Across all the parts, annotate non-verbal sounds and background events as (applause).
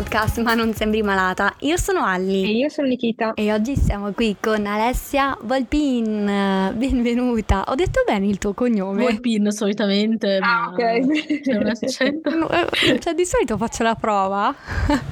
podcast Ma non sembri malata. Io sono Alli. E io sono Nikita. E oggi siamo qui con Alessia Volpin. Benvenuta. Ho detto bene il tuo cognome? Volpin solitamente, ah, ma ok. c'è un accento. (laughs) Cioè di solito faccio la prova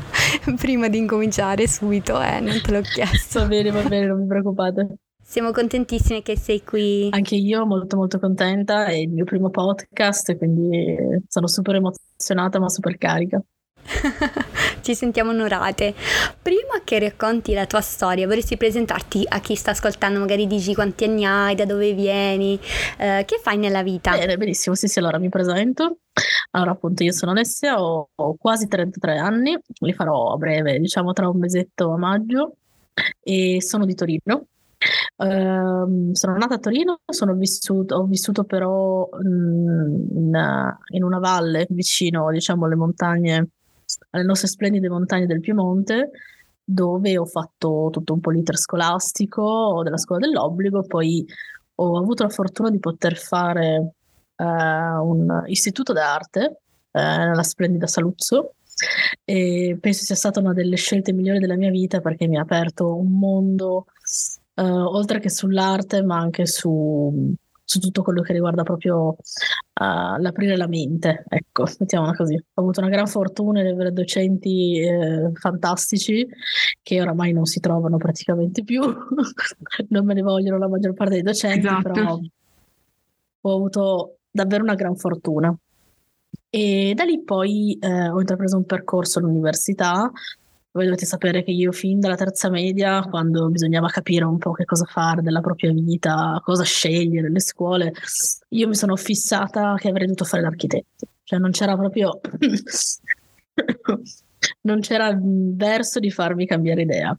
(laughs) prima di incominciare subito, eh, non te l'ho chiesto. Va bene, va bene, non vi preoccupate. Siamo contentissime che sei qui. Anche io molto molto contenta, è il mio primo podcast, quindi sono super emozionata ma super carica. (laughs) Ci sentiamo onorate. Prima che racconti la tua storia, vorresti presentarti a chi sta ascoltando, magari dici quanti anni hai, da dove vieni, eh, che fai nella vita? Bene, benissimo, sì sì, allora mi presento. Allora appunto io sono Alessia, ho, ho quasi 33 anni, li farò a breve, diciamo tra un mesetto a maggio e sono di Torino. Uh, sono nata a Torino, vissuto, ho vissuto però mm, in, in, una valle vicino diciamo, alle montagne alle nostre splendide montagne del Piemonte, dove ho fatto tutto un po' l'iter scolastico della scuola dell'obbligo, poi ho avuto la fortuna di poter fare uh, un istituto d'arte uh, nella splendida Saluzzo e penso sia stata una delle scelte migliori della mia vita perché mi ha aperto un mondo uh, oltre che sull'arte ma anche su su tutto quello che riguarda proprio uh, l'aprire la mente, ecco, mettiamola così. Ho avuto una gran fortuna di avere docenti eh, fantastici che oramai non si trovano praticamente più, (laughs) non me ne vogliono la maggior parte dei docenti, esatto. però ho avuto davvero una gran fortuna. E da lì poi eh, ho intrapreso un percorso all'università voi dovete sapere che io fin dalla terza media, quando bisognava capire un po' che cosa fare della propria vita, cosa scegliere, le scuole, io mi sono fissata che avrei dovuto fare l'architetto. Cioè non c'era proprio... (laughs) non c'era verso di farmi cambiare idea.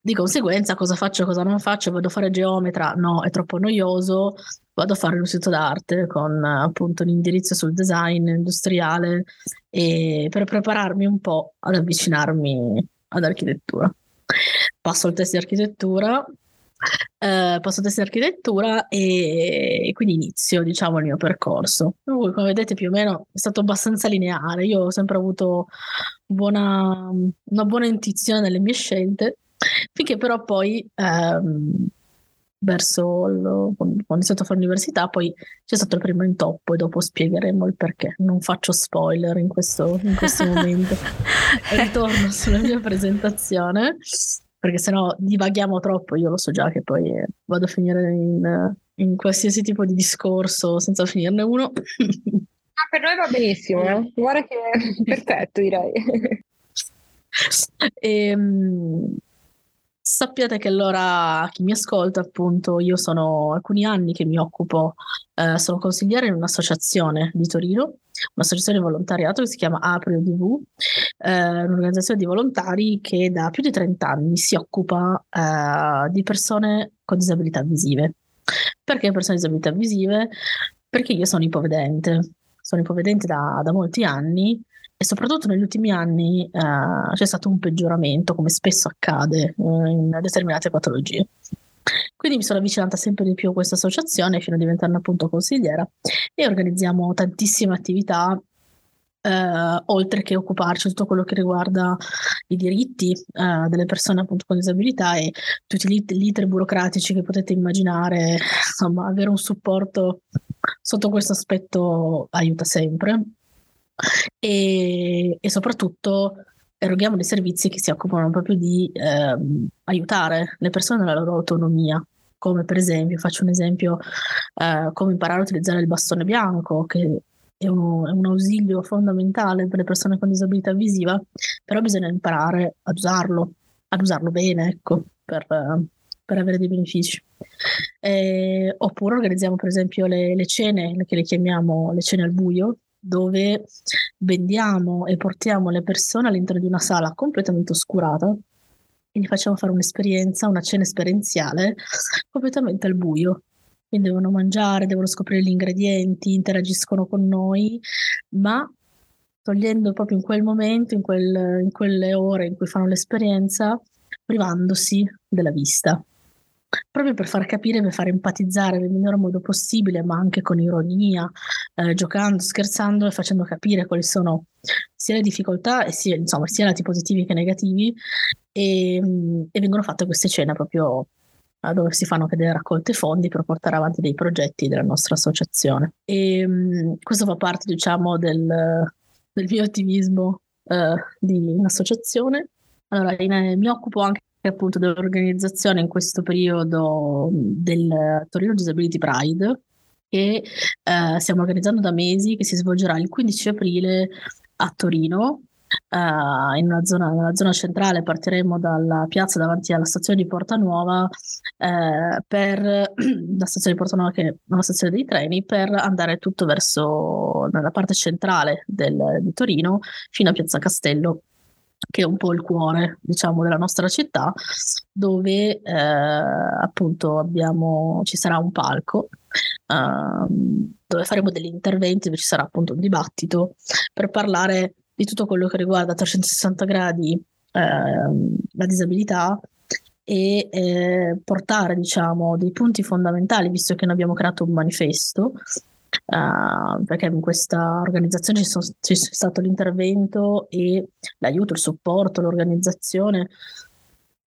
Di conseguenza, cosa faccio, cosa non faccio? Vado a fare geometra? No, è troppo noioso. Vado a fare l'Istituto d'arte con appunto l'indirizzo sul design industriale e per prepararmi un po' ad avvicinarmi ad Passo il test di architettura, eh, passo test di architettura e, e, quindi inizio diciamo il mio percorso. Come vedete più o meno è stato abbastanza lineare, io ho sempre avuto buona, una buona intuizione nelle mie scelte Finché però poi ehm, verso il, quando ho iniziato a fare l'università, poi c'è stato il primo intoppo e dopo spiegheremo il perché. Non faccio spoiler in questo, in questo (laughs) momento. Ritorno sulla mia presentazione, perché sennò divaghiamo troppo, io lo so già che poi vado a finire in, in qualsiasi tipo di discorso senza finirne uno. Ah, per noi va benissimo, eh? guarda che è (laughs) perfetto direi. e, ehm, Sappiate che allora chi mi ascolta, appunto, io sono alcuni anni che mi occupo, eh, sono consigliere in un'associazione di Torino, un'associazione di volontariato che si chiama Aprio TV, eh, un'organizzazione di volontari che da più di 30 anni si occupa eh, di persone con disabilità visive. Perché persone con disabilità visive? Perché io sono ipovedente, sono ipovedente da, da molti anni e soprattutto negli ultimi anni uh, c'è stato un peggioramento, come spesso accade uh, in determinate patologie. Quindi mi sono avvicinata sempre di più a questa associazione fino a diventarne appunto consigliera e organizziamo tantissime attività Uh, oltre che occuparci di tutto quello che riguarda i diritti uh, delle persone appunto con disabilità e tutti gli iter burocratici che potete immaginare, insomma, avere un supporto sotto questo aspetto aiuta sempre e, e soprattutto eroghiamo dei servizi che si occupano proprio di eh, aiutare le persone nella loro autonomia, come per esempio, faccio un esempio, eh, come imparare a utilizzare il bastone bianco, che è un, è un, ausilio fondamentale per le persone con disabilità visiva, però bisogna imparare ad usarlo, ad usarlo bene, ecco, per, per avere dei benefici. Eh, oppure organizziamo per esempio le, le cene, che le chiamiamo le cene al buio, dove vendiamo e portiamo le persone all'interno di una sala completamente oscurata e gli facciamo fare un'esperienza, una cena esperienziale completamente al buio. Quindi devono mangiare, devono scoprire gli ingredienti, interagiscono con noi, ma togliendo proprio in quel momento, in, quel, in quelle ore in cui fanno l'esperienza, privandosi della vista. Proprio per far capire, per far empatizzare nel miglior modo possibile, ma anche con ironia, eh, giocando, scherzando e facendo capire quali sono sia le difficoltà e sia, insomma, sia lati positivi che negativi e, e vengono fatte queste cene proprio eh, dove si fanno anche delle raccolte fondi per portare avanti dei progetti della nostra associazione. E um, questo fa parte, diciamo, del, del mio attivismo uh, di un'associazione. Allora, in, mi occupo anche appunto dell'organizzazione in questo periodo del Torino Disability Pride che uh, stiamo organizzando da mesi, che si svolgerà il 15 aprile a Torino Uh, in una zona, nella zona centrale. Partiremo dalla piazza davanti alla stazione di Porta Nuova uh, per (clears throat) la stazione di Porta Nuova che è una stazione dei treni per andare tutto verso la parte centrale del, di Torino fino a Piazza Castello che è un po' il cuore, diciamo, della nostra città, dove eh, appunto abbiamo, ci sarà un palco uh, dove faremo degli interventi, dove ci sarà appunto un dibattito per parlare di tutto quello che riguarda a 360 gradi eh, la disabilità e eh, portare diciamo dei punti fondamentali visto che noi abbiamo creato un manifesto uh, perché in questa organizzazione ci, sono, c'è stato l'intervento e l'aiuto, il supporto, l'organizzazione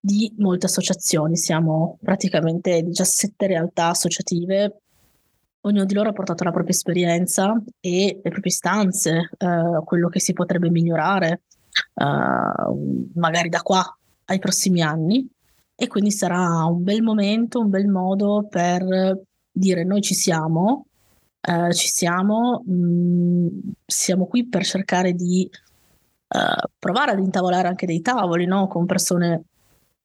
di molte associazioni, siamo praticamente 17 realtà associative ognuno di loro ha portato la propria esperienza e le proprie istanze, eh, quello che si potrebbe migliorare, eh, magari da qua ai prossimi anni. E quindi sarà un bel momento, un bel modo per dire noi ci siamo, eh, ci siamo, mh, mm, siamo qui per cercare di eh, provare ad intavolare anche dei tavoli no? con persone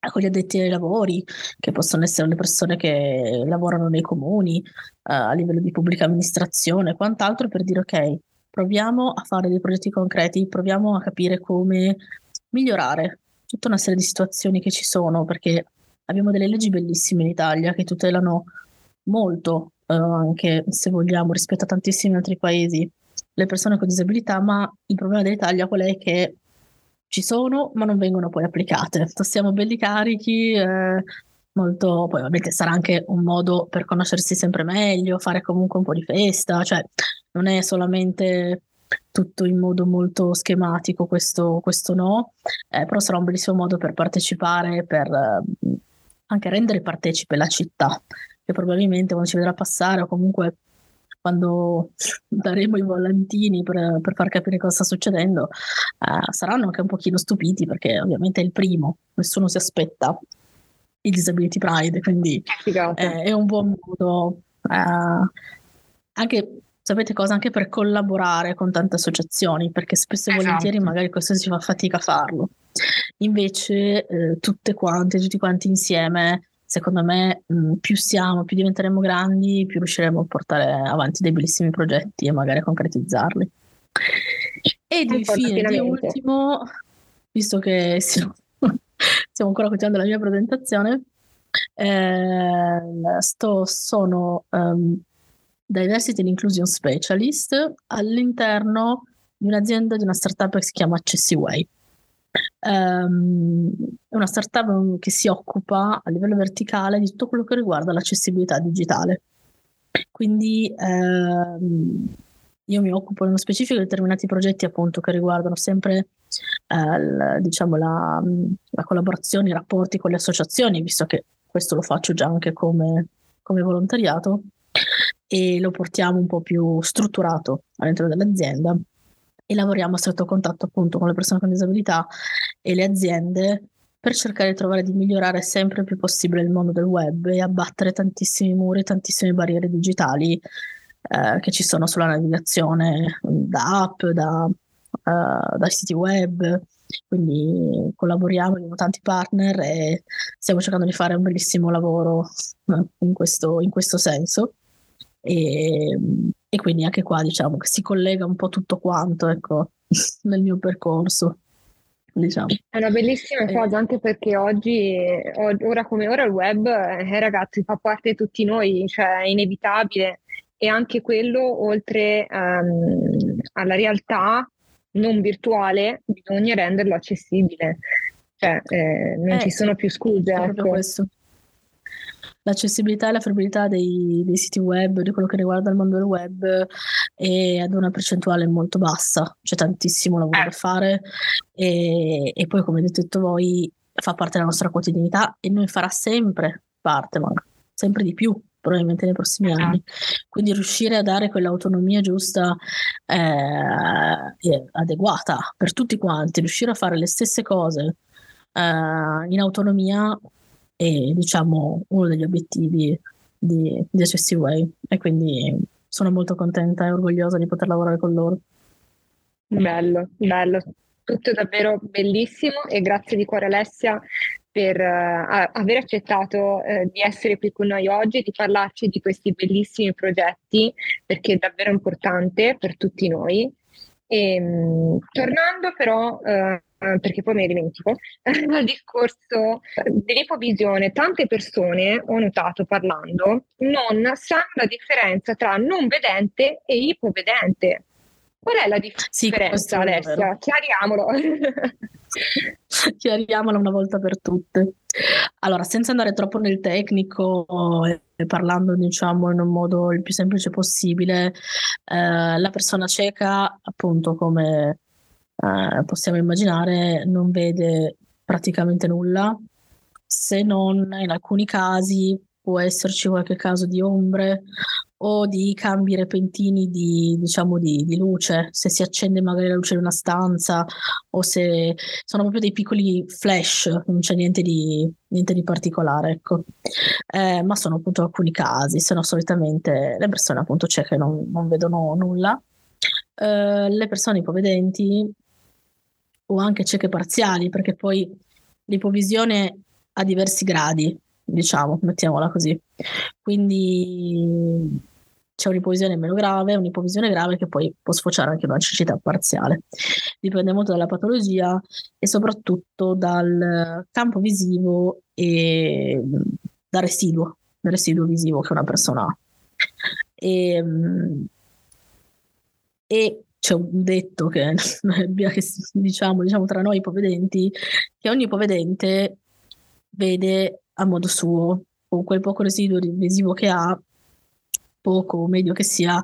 con gli addetti ai lavori, che possono essere le persone che lavorano nei comuni, uh, a livello di pubblica amministrazione e quant'altro, per dire ok, proviamo a fare dei progetti concreti, proviamo a capire come migliorare tutta una serie di situazioni che ci sono, perché abbiamo delle leggi bellissime in Italia che tutelano molto, uh, anche se vogliamo, rispetto a tantissimi altri paesi, le persone con disabilità, ma il problema dell'Italia qual è che ci sono, ma non vengono poi applicate. Siamo belli carichi, eh, molto, poi ovviamente sarà anche un modo per conoscersi sempre meglio, fare comunque un po' di festa, cioè non è solamente tutto in modo molto schematico, questo, questo no, eh, però sarà un bellissimo modo per partecipare, per eh, anche rendere partecipe la città, che probabilmente quando ci vedrà passare o comunque quando daremo i volantini per, per far capire cosa sta succedendo, eh, saranno anche un pochino stupiti perché ovviamente è il primo, nessuno si aspetta il Disability Pride, quindi eh, è un buon modo eh, anche sapete cosa? Anche per collaborare con tante associazioni, perché spesso e esatto. volentieri magari questo si fa fatica a farlo. Invece eh, tutte quante, tutti quanti insieme secondo me mh, più siamo, più diventeremo grandi, più riusciremo a portare avanti dei bellissimi progetti e magari a concretizzarli. Ed infine, di ultimo, visto che stiamo, (laughs) stiamo ancora continuando la mia presentazione, eh, sto, sono um, Diversity and Inclusion Specialist all'interno di un'azienda, di una startup che si chiama Accessiway. Um, è una startup che si occupa a livello verticale di tutto quello che riguarda l'accessibilità digitale. Quindi ehm, io mi occupo nello specifico di determinati progetti appunto che riguardano sempre eh, l, diciamo la, la, collaborazione, i rapporti con le associazioni, visto che questo lo faccio già anche come, come volontariato e lo portiamo un po' più strutturato all'interno dell'azienda e lavoriamo a stretto contatto appunto con le persone con disabilità e le aziende per cercare di trovare di migliorare sempre più possibile il mondo del web e abbattere tantissimi muri, tantissime barriere digitali eh, che ci sono sulla navigazione da app, da, uh, da siti web. Quindi collaboriamo, abbiamo tanti partner e stiamo cercando di fare un bellissimo lavoro eh, in questo, in questo senso. E, e quindi anche qua diciamo che si collega un po' tutto quanto ecco, (laughs) nel mio percorso. Diciamo. È una bellissima eh. cosa anche perché oggi, ora come ora, il web, eh, ragazzi, fa parte di tutti noi, cioè è inevitabile e anche quello, oltre um, alla realtà non virtuale, bisogna renderlo accessibile, cioè eh, non eh, ci sono più scuse. Ecco. questo. L'accessibilità e la fruibilità dei, dei, siti web, di quello che riguarda il mondo del web, è ad una percentuale molto bassa, c'è tantissimo lavoro da fare e, e poi come avete detto voi fa parte della nostra quotidianità e noi farà sempre parte, ma sempre di più probabilmente nei prossimi esatto. anni. Quindi riuscire a dare quell'autonomia giusta eh, adeguata per tutti quanti, riuscire a fare le stesse cose eh, in autonomia è diciamo uno degli obiettivi di, di Accessiway e quindi sono molto contenta e orgogliosa di poter lavorare con loro. Bello, bello, tutto davvero bellissimo e grazie di cuore Alessia per uh, aver accettato uh, di essere qui con noi oggi e di parlarci di questi bellissimi progetti perché è davvero importante per tutti noi. E, um, tornando però, uh, perché poi me ne dimentico, (laughs) al discorso dell'ipovisione, tante persone, ho notato parlando, non sanno la differenza tra non vedente e ipovedente. Qual è la differenza, sì, Alessia? Chiariamolo. (laughs) Chiariamola una volta per tutte. Allora, senza andare troppo nel tecnico e parlando, diciamo, in un modo il più semplice possibile, eh, la persona cieca, appunto, come eh, possiamo immaginare, non vede praticamente nulla, se non in alcuni casi può esserci qualche caso di ombre o di cambi repentini di, diciamo, di, di, luce, se si accende magari la luce in una stanza o se sono proprio dei piccoli flash, non c'è niente di, niente di particolare, ecco. Eh, ma sono appunto alcuni casi, se no solitamente le persone appunto cieche non, non vedono nulla. Eh, le persone ipovedenti o anche cieche parziali, perché poi l'ipovisione ha diversi gradi, diciamo, mettiamola così. Quindi c'è un'ipovisione meno grave, un'ipovisione grave che poi può sfociare anche in una cecità parziale. Dipende molto dalla patologia e soprattutto dal campo visivo e dal residuo, dal residuo visivo che una persona ha. E, e c'è un detto che, (laughs) che diciamo, diciamo tra noi ipovedenti, che ogni ipovedente vede a modo suo, con quel poco residuo visivo che ha, poco o medio che sia,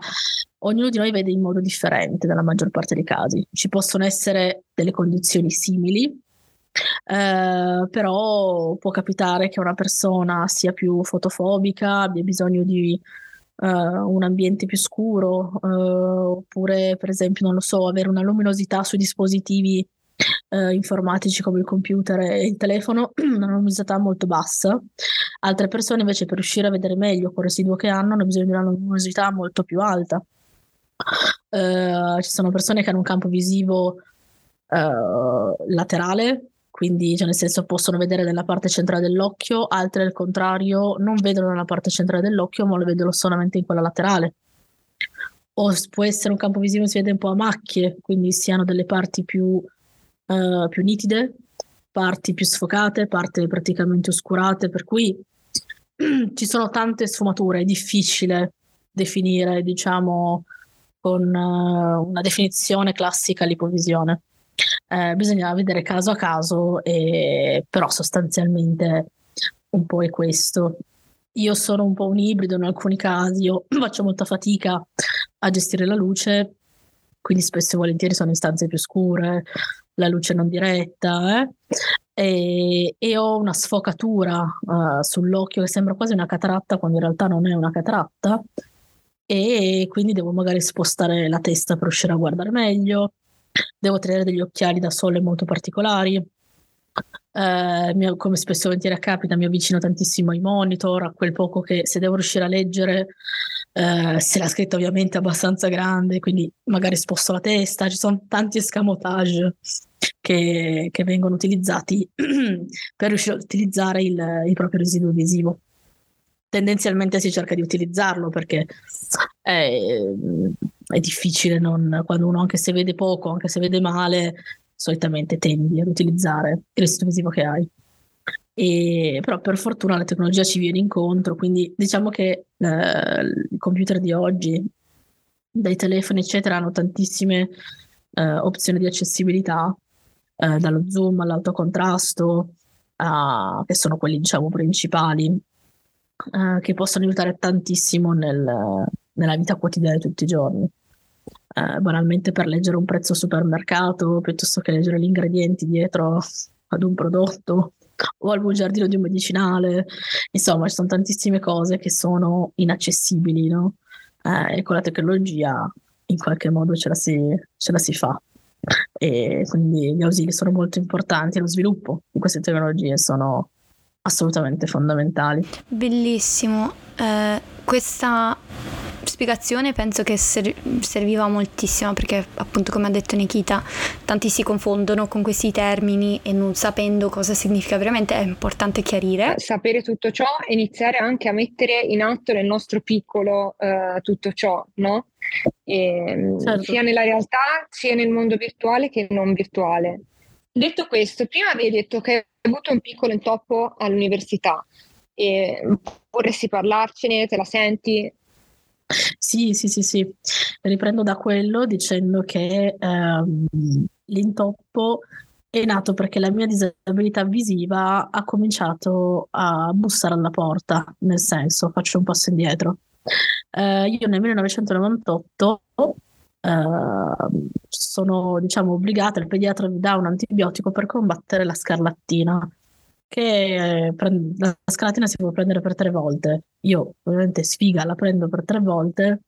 ognuno di noi vede in modo differente nella maggior parte dei casi. Ci possono essere delle condizioni simili, eh, però può capitare che una persona sia più fotofobica, abbia bisogno di uh, un ambiente più scuro, uh, oppure per esempio, non lo so, avere una luminosità sui dispositivi uh, informatici come il computer e il telefono, (clears throat) una luminosità molto bassa. Altre persone invece per riuscire a vedere meglio quel residuo che hanno hanno bisogno di una luminosità molto più alta. ci sono persone che hanno un campo visivo laterale quindi cioè nel senso possono vedere nella parte centrale dell'occhio, altre al contrario non vedono nella parte centrale dell'occhio ma lo vedono solamente in quella laterale. O può essere un campo visivo che si vede un po' a macchie, quindi si hanno delle parti più, uh, più nitide, parti più sfocate, parti praticamente oscurate, per cui (clears throat) ci sono tante sfumature, è difficile definire, diciamo, con uh, una definizione classica l'ipovisione eh, bisogna vedere caso a caso, e, però sostanzialmente un po' è questo. Io sono un po' un ibrido in alcuni casi, io (clears throat) faccio molta fatica a gestire la luce, quindi spesso e volentieri sono in stanze più scure, la luce non diretta, eh? e, e, ho una sfocatura uh, sull'occhio che sembra quasi una cataratta quando in realtà non è una cataratta e quindi devo magari spostare la testa per riuscire a guardare meglio devo tenere degli occhiali da sole molto particolari. Eh, come spesso e volentieri capita, mi avvicino tantissimo ai monitor, a quel poco che se devo riuscire a leggere, eh, se la scritta ovviamente è abbastanza grande, quindi magari sposto la testa, ci sono tanti escamotage che, che vengono utilizzati (clears throat) per riuscire a utilizzare il, il proprio residuo visivo tendenzialmente si cerca di utilizzarlo perché è, è difficile non, quando uno anche se vede poco, anche se vede male, solitamente tendi ad utilizzare il residuo visivo che hai. E, però per fortuna la tecnologia ci viene incontro, quindi diciamo che eh, i computer di oggi, dai telefoni eccetera, hanno tantissime eh, opzioni di accessibilità, eh, dallo zoom all'autocontrasto, a, che sono quelli diciamo principali eh, che possono aiutare tantissimo nel, nella vita quotidiana di tutti i giorni. Eh, banalmente per leggere un prezzo al supermercato piuttosto che leggere gli ingredienti dietro ad un prodotto o al bugiardino di un medicinale. Insomma, ci sono tantissime cose che sono inaccessibili, no? Eh, e con la tecnologia in qualche modo ce la si, ce la si fa. E quindi gli ausili sono molto importanti lo sviluppo di queste tecnologie sono assolutamente fondamentali. Bellissimo. Eh, questa spiegazione penso che ser- serviva moltissimo perché appunto come ha detto Nikita tanti si confondono con questi termini e non sapendo cosa significa veramente è importante chiarire. Sapere tutto ciò e iniziare anche a mettere in atto nel nostro piccolo uh, tutto ciò, no? E, certo. Sia nella realtà sia nel mondo virtuale che non virtuale. Detto questo, prima avevi detto che hai avuto un piccolo intoppo all'università e vorresti parlarcene, te la senti? Sì, sì, sì, sì. Riprendo da quello dicendo che ehm, l'intoppo è nato perché la mia disabilità visiva ha cominciato a bussare alla porta, nel senso, faccio un passo indietro. Eh, io nel 1998 eh, sono, diciamo, obbligata, il pediatra mi dà un antibiotico per combattere la scarlattina che la scalatina si può prendere per tre volte. Io ovviamente sfiga la prendo per tre volte,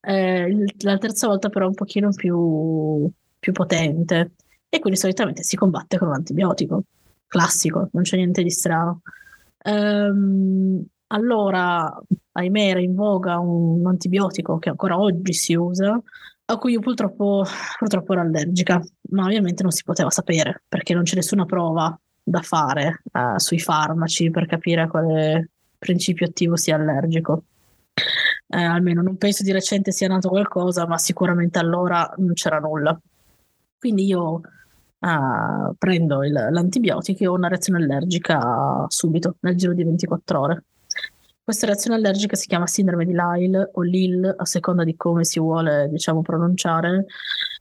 eh, la terza volta però un pochino più, più potente e quindi solitamente si combatte con un antibiotico. Classico, non c'è niente di strano. Ehm, allora, ahimè, era in voga un antibiotico che ancora oggi si usa, a cui io purtroppo, purtroppo ero allergica, ma ovviamente non si poteva sapere perché non c'è nessuna prova da fare uh, sui farmaci per capire a quale principio attivo sia allergico. Eh, almeno non penso di recente sia nato qualcosa, ma sicuramente allora non c'era nulla. Quindi io uh, prendo il, l'antibiotico e ho una reazione allergica subito, nel giro di 24 ore. Questa reazione allergica si chiama sindrome di Lyle o Lille, a seconda di come si vuole, diciamo, pronunciare.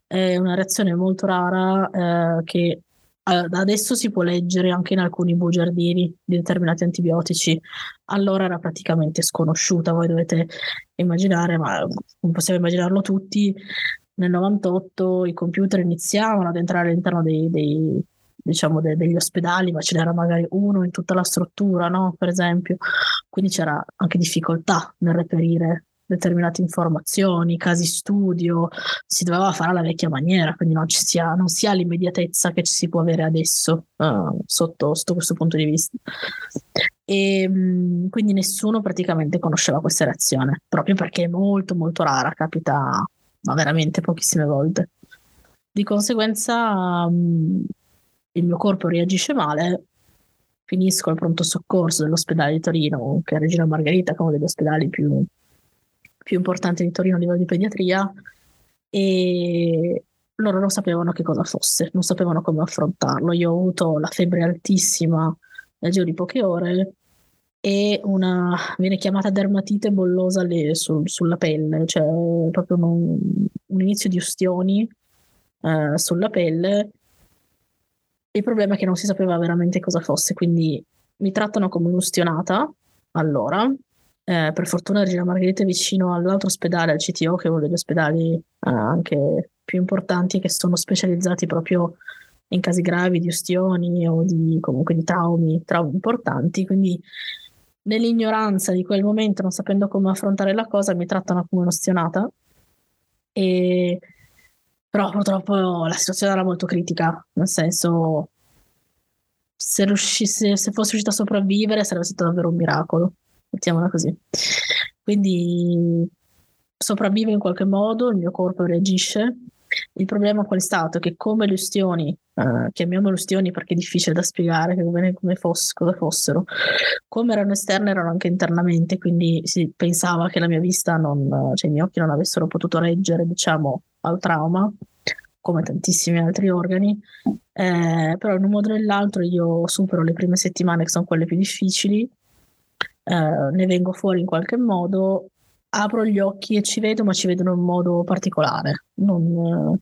È una reazione molto rara eh, che adesso si può leggere anche in alcuni bugiardini di determinati antibiotici, allora era praticamente sconosciuta, voi dovete immaginare, ma non possiamo immaginarlo tutti, nel 98 i computer iniziavano ad entrare all'interno dei, dei, diciamo de, degli ospedali, ma ce n'era magari uno in tutta la struttura, no? per esempio, quindi c'era anche difficoltà nel reperire determinate informazioni, casi studio, si doveva fare alla vecchia maniera, quindi non, ci sia, non si ha l'immediatezza che ci si può avere adesso uh, sotto, sotto, questo punto di vista. E mh, quindi nessuno praticamente conosceva questa reazione, proprio perché è molto molto rara, capita ma veramente pochissime volte. Di conseguenza mh, il mio corpo reagisce male, finisco al pronto soccorso dell'ospedale di Torino, che è Regina Margherita, uno degli ospedali più più importante di Torino a livello di pediatria e loro non sapevano che cosa fosse, non sapevano come affrontarlo. Io ho avuto la febbre altissima nel giro di poche ore e una viene chiamata dermatite bollosa le, sul, sulla pelle, cioè proprio un, un inizio di ustioni eh, sulla pelle. Il problema è che non si sapeva veramente cosa fosse, quindi mi trattano come un'ustionata allora eh, per fortuna Regina Margherita è vicino all'altro ospedale, al CTO, che è uno degli ospedali eh, anche più importanti che sono specializzati proprio in casi gravi di ustioni o di, comunque di traumi, traumi importanti. Quindi nell'ignoranza di quel momento, non sapendo come affrontare la cosa, mi trattano come un'ostionata. E... Però purtroppo la situazione era molto critica, nel senso se, riuscisse, se fosse riuscita a sopravvivere sarebbe stato davvero un miracolo mettiamola così. Quindi sopravvive in qualche modo, il mio corpo reagisce. Il problema qual è stato? Che come le ustioni, eh, chiamiamole ustioni perché è difficile da spiegare come, come fosse, cosa fossero, come erano esterne erano anche internamente, quindi si pensava che la mia vista non, cioè i miei occhi non avessero potuto reggere, diciamo, al trauma, come tantissimi altri organi, eh, però in un modo o nell'altro io supero le prime settimane che sono quelle più difficili eh, ne vengo fuori in qualche modo, apro gli occhi e ci vedo, ma ci vedo in un modo particolare. Non,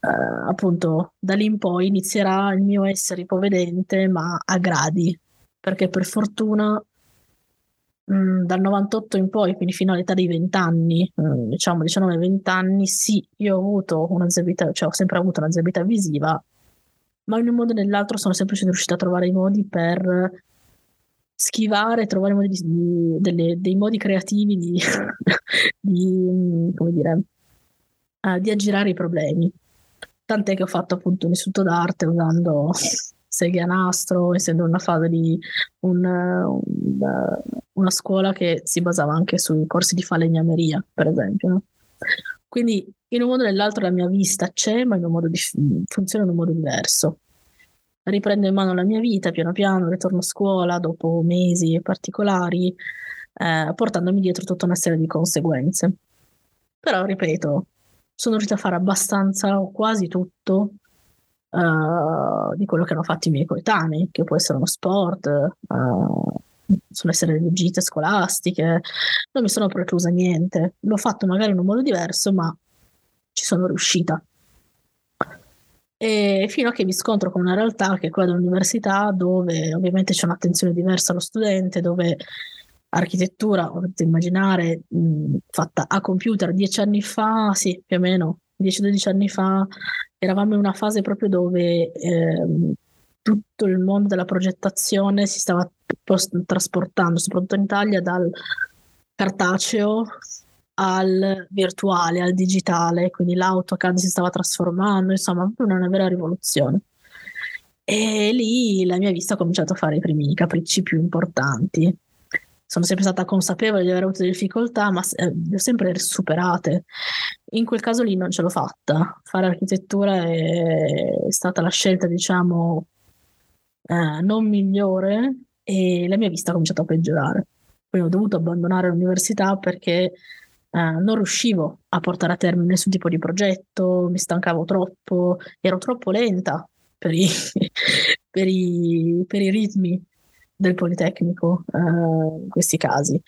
eh, appunto, da lì in poi inizierà il mio essere ipovedente, ma a gradi, perché per fortuna mh, dal 98 in poi, quindi fino all'età dei 20 anni, mh, diciamo 19-20 anni, sì, io ho avuto una zerbita, cioè ho sempre avuto una zerbita visiva, ma in un modo o nell'altro sono sempre riuscita a trovare i modi per schivare, trovare modi di, delle, dei modi creativi di, (laughs) di come dire, uh, di aggirare i problemi. Tant'è che ho fatto appunto un istituto d'arte usando (laughs) seghe a nastro, essendo una fase di un, un, una scuola che si basava anche sui corsi di falegnameria, per esempio. No? Quindi in un modo o nell'altro la mia vista c'è, ma in un modo di, funziona in un modo diverso. Riprendo in mano la mia vita piano piano, ritorno a scuola dopo mesi particolari, eh, portandomi dietro tutta una serie di conseguenze. Però, ripeto, sono riuscita a fare abbastanza o quasi tutto uh, di quello che hanno fatto i miei coetanei, che può essere uno sport, uh, sono essere delle gite scolastiche, non mi sono preclusa niente. L'ho fatto magari in un modo diverso, ma ci sono riuscita. E fino a che mi scontro con una realtà che è quella dell'università, dove ovviamente c'è un'attenzione diversa allo studente, dove architettura, potete immaginare, mh, fatta a computer dieci anni fa, sì, più o meno 10-12 anni fa, eravamo in una fase proprio dove eh, tutto il mondo della progettazione si stava post- trasportando, soprattutto in Italia, dal cartaceo al virtuale, al digitale, quindi l'AutoCAD si stava trasformando, insomma, una vera rivoluzione. E lì la mia vista ha cominciato a fare i primi capricci più importanti sono sempre stata consapevole di aver avuto difficoltà, ma eh, le ho sempre superate. In quel caso lì non ce l'ho fatta. Fare architettura è, è stata la scelta, diciamo, eh, non migliore e la mia vista ha cominciato a peggiorare. Poi ho dovuto abbandonare l'università perché eh, non riuscivo a portare a termine nessun tipo di progetto, mi stancavo troppo, ero troppo lenta per i, (laughs) per i, per i ritmi del Politecnico eh, in questi casi.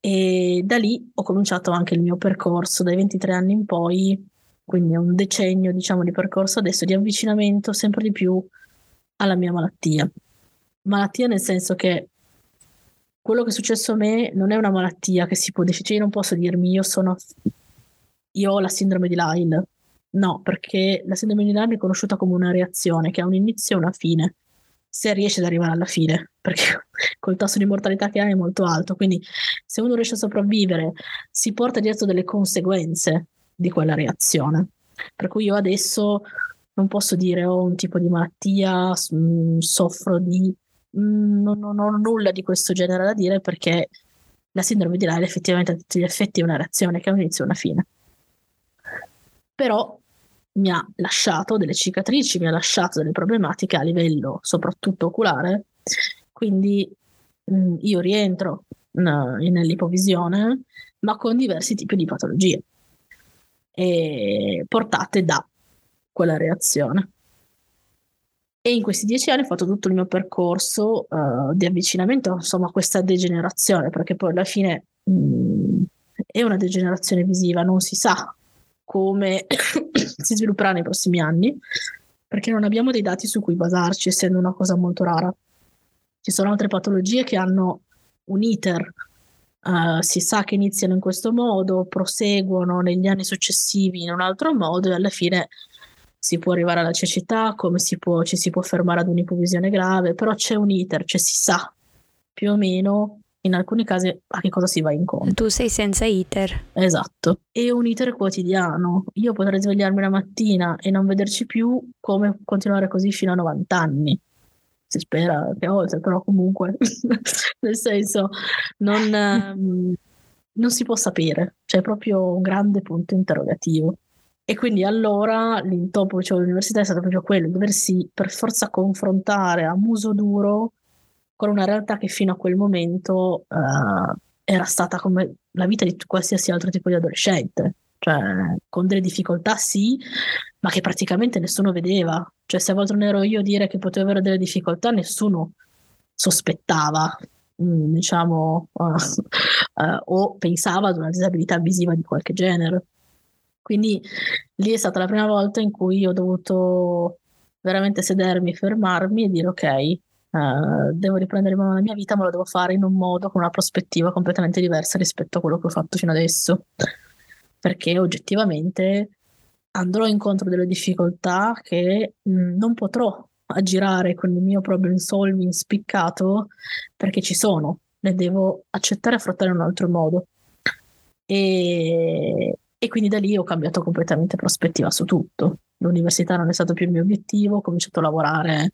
E da lì ho cominciato anche il mio percorso dai 23 anni in poi, quindi un decennio diciamo di percorso adesso di avvicinamento sempre di più alla mia malattia. Malattia nel senso che quello che è successo a me non è una malattia che si può decidere, io non posso dirmi io sono io ho la sindrome di Lyme. No, perché la sindrome di Lyme è conosciuta come una reazione che ha un inizio e una fine se riesce ad arrivare alla fine, perché (laughs) col tasso di mortalità che ha è molto alto, quindi se uno riesce a sopravvivere si porta dietro delle conseguenze di quella reazione. Per cui io adesso non posso dire ho un tipo di malattia, mm, soffro di... Mm, non, non, ho nulla di questo genere da dire perché la sindrome di Lyme effettivamente a tutti gli effetti è una reazione che ha un inizio e una fine. Però mi ha lasciato delle cicatrici, mi ha lasciato delle problematiche a livello soprattutto oculare, quindi mh, mm, io rientro n- nell'ipovisione, ma con diversi tipi di patologie portate da quella reazione. E in questi dieci anni ho fatto tutto il mio percorso uh, di avvicinamento insomma, a questa degenerazione, perché poi alla fine mh, mm, è una degenerazione visiva, non si sa come (coughs) si svilupperà nei prossimi anni, perché non abbiamo dei dati su cui basarci, essendo una cosa molto rara. Ci sono altre patologie che hanno un iter, uh, si sa che iniziano in questo modo, proseguono negli anni successivi in un altro modo e alla fine si può arrivare alla cecità, come si può, ci si può fermare ad un'ipovisione grave, però c'è un iter, cioè si sa più o meno in alcuni casi a che cosa si va incontro. Tu sei senza iter. Esatto, e un iter quotidiano. Io potrei svegliarmi la mattina e non vederci più come continuare così fino a 90 anni. Si spera che oltre, però comunque, (laughs) nel senso, non, um, non si può sapere, c'è proprio un grande punto interrogativo. E quindi allora l'intoppo che c'è all'università è stato proprio quello, doversi per forza confrontare a muso duro con una realtà che fino a quel momento uh, era stata come la vita di qualsiasi altro tipo di adolescente, cioè con delle difficoltà sì, ma che praticamente nessuno vedeva. Cioè se a volte non ero io a dire che potevo avere delle difficoltà, nessuno sospettava, mm, diciamo, uh, (laughs) uh, o pensava ad una disabilità visiva di qualche genere. Quindi lì è stata la prima volta in cui ho dovuto veramente sedermi, fermarmi e dire ok, uh, devo riprendere in mano la mia vita, ma lo devo fare in un modo con una prospettiva completamente diversa rispetto a quello che ho fatto fino adesso. Perché oggettivamente andrò incontro delle difficoltà che mh, non potrò aggirare con il mio problem solving spiccato perché ci sono, le devo accettare e affrontare in un altro modo. E, e quindi da lì ho cambiato completamente prospettiva su tutto. L'università non è stato più il mio obiettivo, ho cominciato a lavorare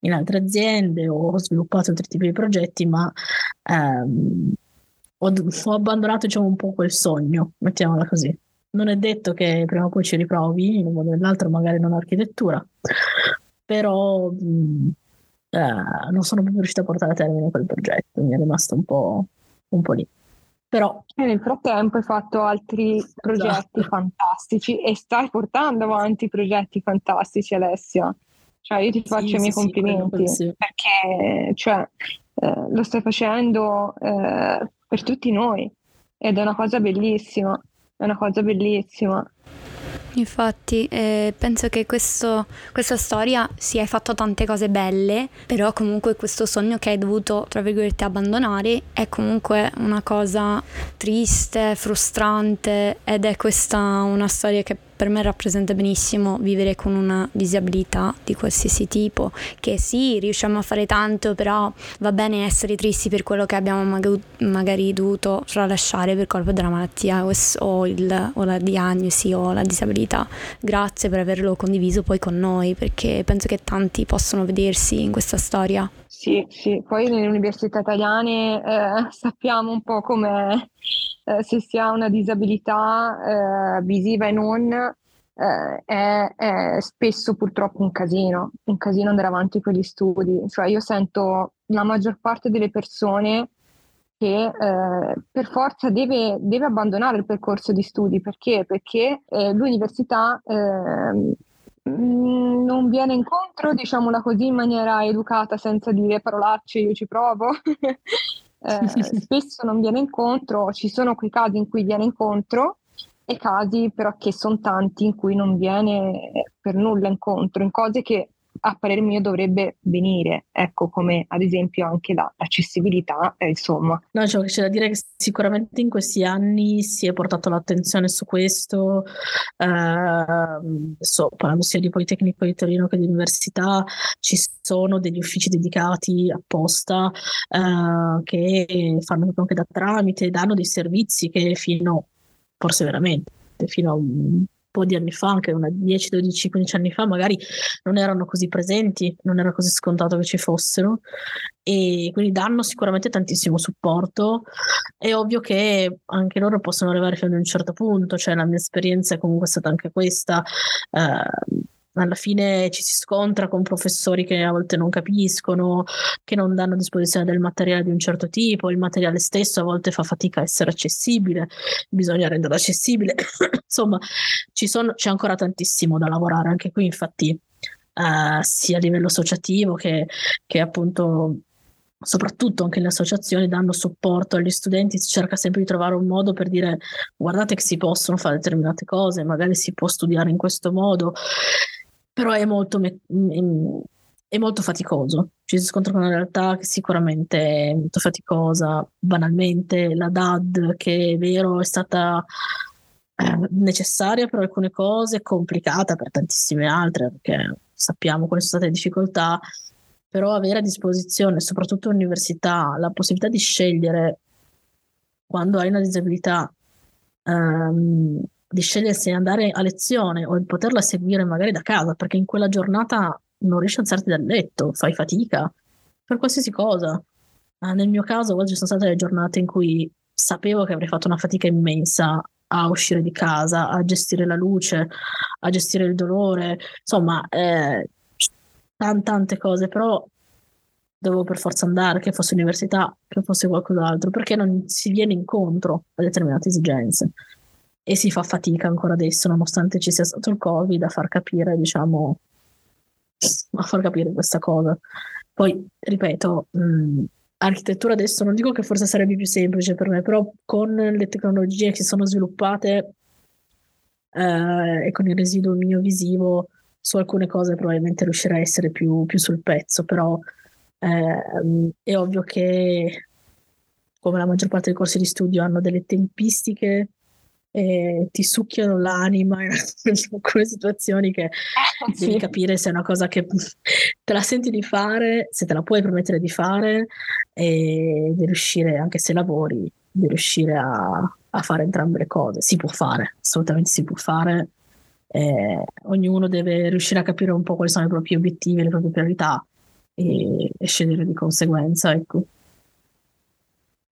in altre aziende, ho sviluppato altri tipi di progetti, ma ehm, ho, ho, abbandonato diciamo, un po' quel sogno, mettiamola così. Non è detto che prima o poi ci riprovi in un modo o nell'altro, magari non architettura, però mh, eh, non sono più riuscita a portare a termine quel progetto, mi è rimasto un po', un po lì. Però... E nel frattempo hai fatto altri progetti esatto. fantastici e stai portando avanti progetti fantastici, Alessia. Cioè, io ti faccio sì, i miei sì, complimenti sì, perché cioè, eh, lo stai facendo eh, per tutti noi ed è una cosa bellissima, è una cosa bellissima. Infatti, eh, penso che questo, questa storia si è fatto tante cose belle, però comunque questo sogno che hai dovuto, tra virgolette, abbandonare è comunque una cosa triste, frustrante ed è questa una storia che per me rappresenta benissimo vivere con una disabilità di qualsiasi tipo, che sì, riusciamo a fare tanto, però va bene essere tristi per quello che abbiamo mag- magari dovuto tralasciare per colpa della malattia o, il, o la diagnosi o la disabilità. Grazie per averlo condiviso poi con noi, perché penso che tanti possono vedersi in questa storia. Sì, sì, poi nelle università italiane eh, sappiamo un po' come eh, se si ha una disabilità eh, visiva e non, eh, è, è, spesso purtroppo un casino, un casino andare avanti con gli studi. Cioè io sento la maggior parte delle persone che eh, per forza deve, deve, abbandonare il percorso di studi. Perché? Perché eh, l'università eh, non viene incontro, diciamola così, in maniera educata, senza dire parolacce, io ci provo. (laughs) eh, (laughs) spesso non viene incontro, ci sono quei casi in cui viene incontro e casi però che sono tanti in cui non viene per nulla incontro, in cose che a parer mio dovrebbe venire, ecco come ad esempio anche la, l'accessibilità, eh, insomma. No, cioè, c'è da dire che sicuramente in questi anni si è portato l'attenzione su questo, eh, so, parlando sia di Politecnico di Torino che di università, ci sono degli uffici dedicati apposta eh, che fanno anche da tramite, danno dei servizi che fino, forse veramente, fino a po' di anni fa, anche una 10, 12, 15 anni fa, magari non erano così presenti, non era così scontato che ci fossero e quindi danno sicuramente tantissimo supporto. È ovvio che anche loro possono arrivare fino ad un certo punto, cioè la mia esperienza è comunque stata anche questa. Eh, alla fine ci si scontra con professori che a volte non capiscono, che non danno a disposizione del materiale di un certo tipo, il materiale stesso a volte fa fatica a essere accessibile, bisogna renderlo accessibile. (coughs) Insomma, sono, c'è ancora tantissimo da lavorare anche qui, infatti, uh, sia a livello associativo che, che appunto soprattutto anche le associazioni danno supporto agli studenti, si cerca sempre di trovare un modo per dire guardate che si possono fare determinate cose, magari si può studiare in questo modo però è molto, è molto faticoso. Ci si scontra con una realtà che sicuramente è molto faticosa. Banalmente, la DAD, che è vero, è stata eh, necessaria per alcune cose, complicata per tantissime altre, perché sappiamo quali sono state le difficoltà, però avere a disposizione, soprattutto all'università, la possibilità di scegliere quando hai una disabilità. Um, di scegliere se andare a lezione o di poterla seguire magari da casa, perché in quella giornata non riesci a alzarti dal letto, fai fatica per qualsiasi cosa. Ah, nel mio caso, oggi sono state le giornate in cui sapevo che avrei fatto una fatica immensa a uscire di casa, a gestire la luce, a gestire il dolore, insomma, eh, tante, tante cose, però dovevo per forza andare, che fosse università, che fosse qualcos'altro, perché non si viene incontro a determinate esigenze e si fa fatica ancora adesso, nonostante ci sia stato il Covid, a far capire, diciamo, a far capire questa cosa. Poi, ripeto, mh, architettura adesso non dico che forse sarebbe più semplice per me, però con le tecnologie che si sono sviluppate eh, e con il residuo mio visivo, su alcune cose probabilmente riuscirei a essere più, più sul pezzo, però Eh, è ovvio che, come la maggior parte dei corsi di studio, hanno delle tempistiche e ti succhiano l'anima (laughs) in alcune situazioni che eh, devi sì. capire se è una cosa che (laughs) te la senti di fare, se te la puoi permettere di fare e di riuscire, anche se lavori, di riuscire a, a fare entrambe le cose. Si può fare, assolutamente si può fare. Eh, ognuno deve riuscire a capire un po' quali sono i propri obiettivi, le proprie priorità e, e scegliere di conseguenza. Ecco.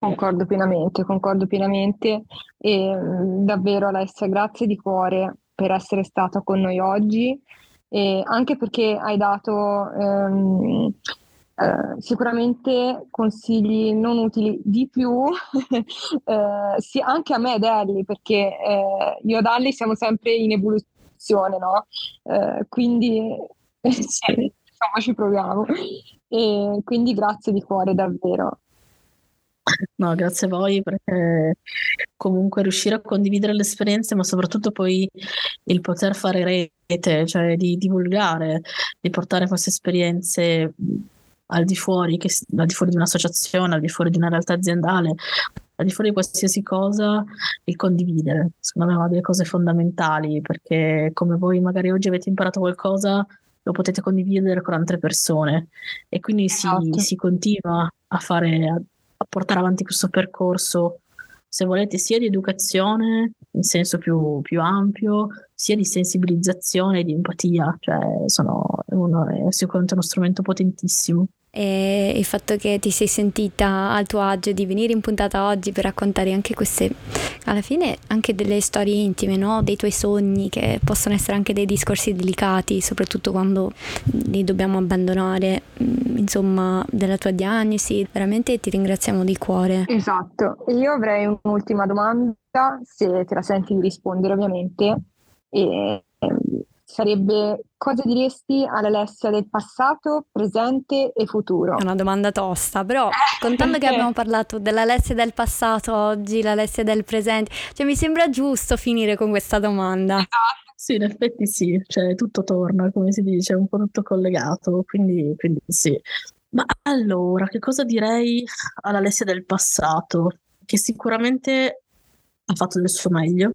Concordo pienamente, concordo pienamente. E davvero Alessia, grazie di cuore per essere stata con noi oggi. E anche perché hai dato ehm, eh, sicuramente consigli non utili di più (laughs) eh, sì, anche a me ed Ellie perché eh, io ed Ellie siamo sempre in evoluzione no? Eh, quindi (laughs) insomma ci proviamo. E quindi grazie di cuore davvero No, grazie a voi perché comunque riuscire a condividere le esperienze, ma soprattutto poi il poter fare rete, cioè di divulgare, di portare queste esperienze al di fuori, che, al di fuori di un'associazione, al di fuori di una realtà aziendale, al di fuori di qualsiasi cosa, il condividere. Secondo me è una delle cose fondamentali perché come voi magari oggi avete imparato qualcosa, lo potete condividere con altre persone e quindi si, esatto. si continua a fare a portare avanti questo percorso, se volete, sia di educazione in senso più, più ampio, sia di sensibilizzazione e di empatia, cioè sono, uno, è sicuramente uno strumento potentissimo e il fatto che ti sei sentita al tuo agio di venire in puntata oggi per raccontare anche queste, alla fine anche delle storie intime, no? dei tuoi sogni che possono essere anche dei discorsi delicati, soprattutto quando li dobbiamo abbandonare, mm, insomma, della tua diagnosi, veramente ti ringraziamo di cuore. Esatto, io avrei un'ultima domanda, se te la senti di rispondere ovviamente. E sarebbe cosa diresti all'Alessia del passato, presente e futuro? È una domanda tosta, però contando che abbiamo parlato dell'Alessia del passato oggi, l'Alessia del presente, cioè mi sembra giusto finire con questa domanda. Esatto. Sì, in effetti sì, cioè tutto torna, come si dice, è un po' tutto collegato, quindi, quindi sì. Ma allora, che cosa direi all'Alessia del passato? Che sicuramente ha fatto del suo meglio,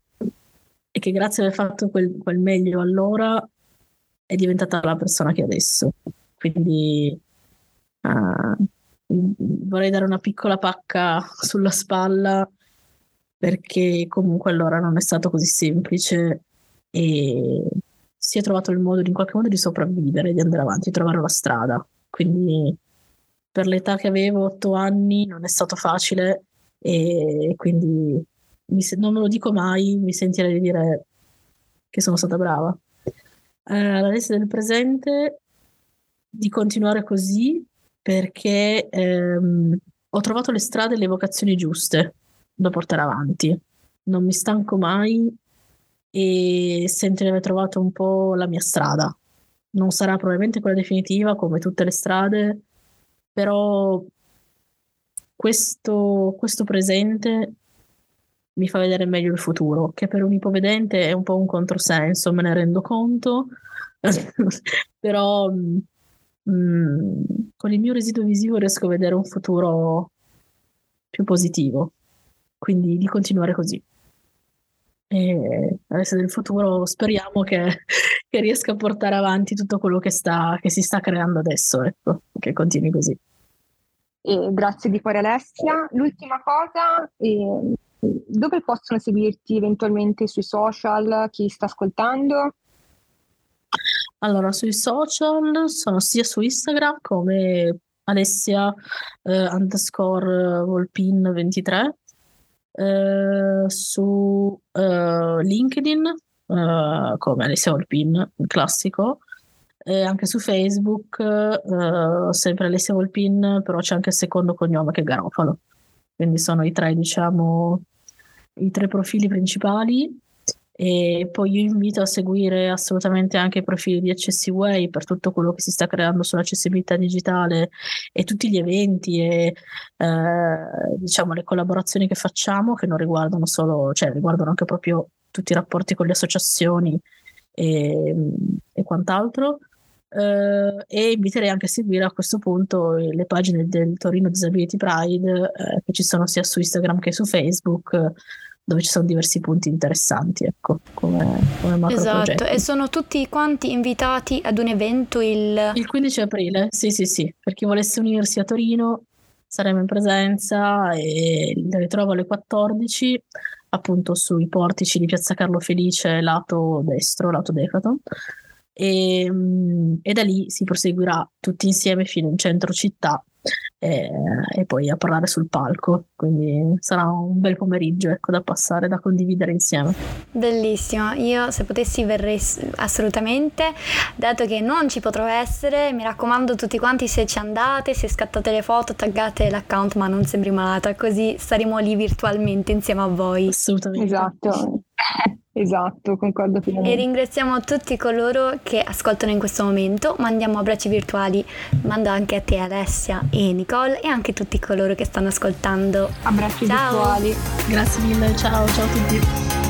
e che grazie ad aver fatto quel, quel meglio allora è diventata la persona che è adesso. Quindi uh, vorrei dare una piccola pacca sulla spalla perché comunque allora non è stato così semplice e si è trovato il modo in qualche modo di sopravvivere, di andare avanti, di trovare la strada. Quindi per l'età che avevo, otto anni, non è stato facile e quindi se- non me lo dico mai, mi sentirei di dire che sono stata brava. Eh, Adesso del presente, di continuare così perché ehm, ho trovato le strade e le vocazioni giuste da portare avanti. Non mi stanco mai e sento di aver trovato un po' la mia strada. Non sarà probabilmente quella definitiva come tutte le strade, però questo, questo presente mi fa vedere meglio il futuro, che per un ipovedente è un po' un controsenso, me ne rendo conto, (laughs) però mh, mm, con il mio residuo visivo riesco a vedere un futuro più positivo, quindi di continuare così. E adesso nel futuro speriamo che, (laughs) che, riesca a portare avanti tutto quello che, sta, che si sta creando adesso, ecco, che continui così. E grazie di cuore Alessia. L'ultima cosa, eh, dove possono seguirti eventualmente sui social, chi sta ascoltando? Allora, sui social sono sia su Instagram come Alessia eh, underscore Volpin 23, eh, su eh, LinkedIn eh, come Alessia Volpin, classico, e anche su Facebook, eh, sempre Alessia Volpin, però c'è anche il secondo cognome che è Garofalo. Quindi sono i tre, diciamo, i tre profili principali e poi io invito a seguire assolutamente anche i profili di Accessiway per tutto quello che si sta creando sull'accessibilità digitale e tutti gli eventi e eh, diciamo le collaborazioni che facciamo che non riguardano solo, cioè riguardano anche proprio tutti i rapporti con le associazioni e, e quant'altro. eh, e inviterei anche a seguire a questo punto le pagine del Torino Disability Pride eh, che ci sono sia su Instagram che su Facebook dove ci sono diversi punti interessanti, ecco, come, come macro Esatto, e sono tutti quanti invitati ad un evento il... Il 15 aprile, sì sì sì, per chi volesse unirsi a Torino saremo in presenza e li ritrovo alle 14 appunto sui portici di Piazza Carlo Felice lato destro, lato Decathlon. E, mm, e da lì si proseguirà tutti insieme fino in centro città e, e, poi a parlare sul palco. Quindi sarà un bel pomeriggio ecco, da passare, da condividere insieme. Bellissimo, io se potessi verrei assolutamente, dato che non ci potrò essere, mi raccomando tutti quanti se ci andate, se scattate le foto, taggate l'account ma non sembri malata, così saremo lì virtualmente insieme a voi. Assolutamente. Esatto. (laughs) Esatto, concordo pienamente. E ringraziamo tutti coloro che ascoltano in questo momento, mandiamo abbracci virtuali, mando anche a te Alessia e Nicole e anche tutti coloro che stanno ascoltando. Abbracci ciao. virtuali. Grazie mille, ciao, ciao a tutti.